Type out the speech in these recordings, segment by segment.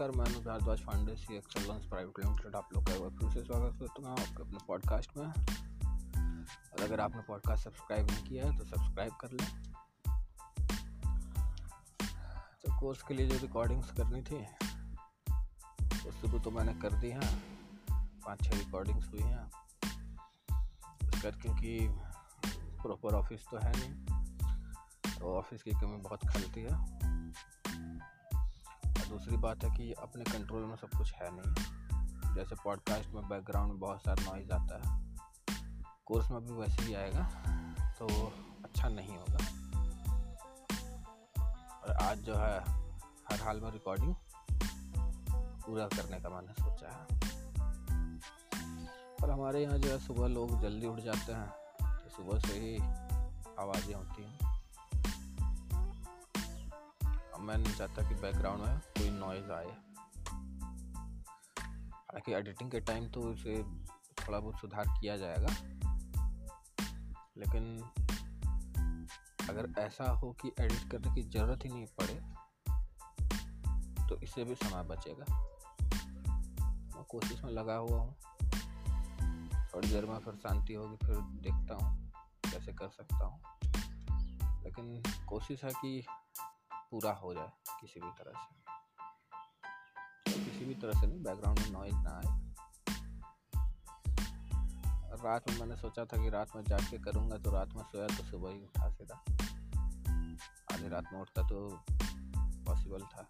नमस्कार, मैं अनुज भारद्वाज फाउंडेसी एक्सलेंस प्राइवेट लिमिटेड आप लोग का फिर से स्वागत करता हूँ आपके अपने पॉडकास्ट में। और अगर आपने पॉडकास्ट सब्सक्राइब नहीं किया है तो सब्सक्राइब कर लें। तो कोर्स के लिए जो रिकॉर्डिंग्स करनी थी वो शुरू तो मैंने कर दी हैं। पाँच छः रिकॉर्डिंग्स हुई हैं। कर क्योंकि प्रॉपर ऑफ़िस तो है नहीं तो ऑफ़िस की कमी बहुत खलती है। दूसरी बात है कि अपने कंट्रोल में सब कुछ है नहीं। जैसे पॉडकास्ट में बैकग्राउंड में बहुत सारा नॉइज़ आता है। कोर्स में भी वैसे ही आएगा तो अच्छा नहीं होगा। और आज जो है, हर हाल में रिकॉर्डिंग पूरा करने का मैंने सोचा है। और हमारे यहाँ जो है, सुबह लोग जल्दी उठ जाते हैं तो सुबह से ही आवाज़ें होती मैं नहीं चाहता कि बैकग्राउंड में कोई नॉइज़ आए। हालाँकि एडिटिंग के टाइम तो इसे थोड़ा बहुत सुधार किया जाएगा। लेकिन अगर ऐसा हो कि एडिट करने की ज़रूरत ही नहीं पड़े तो इससे भी समय बचेगा। मैं कोशिश में लगा हुआ हूँ। थोड़ी देर में फिर शांति होगी, फिर देखता हूँ कैसे कर सकता हूँ। लेकिन कोशिश है कि पूरा हो जाए किसी भी तरह से। किसी भी तरह से नहीं बैकग्राउंड में नॉइज़ ना आए। रात में मैंने सोचा था कि रात में जाग के करूँगा तो रात में सोया तो सुबह ही उठा सीधा। आधी रात में उठता तो पॉसिबल था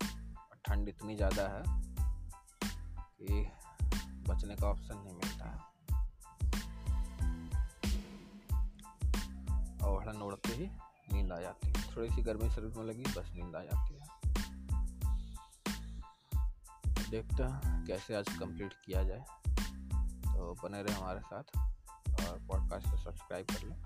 ठंड इतनी ज़्यादा है कि बचने का ऑप्शन नहीं मिलता है। और ओढ़ते ही नींद आ जाती है। थोड़ी सी गर्मी शुरू में लगी, बस नींद आ जाती है। देखते हैं कैसे आज कंप्लीट किया जाए। तो बने रहे हमारे साथ और पॉडकास्ट को सब्सक्राइब कर लें।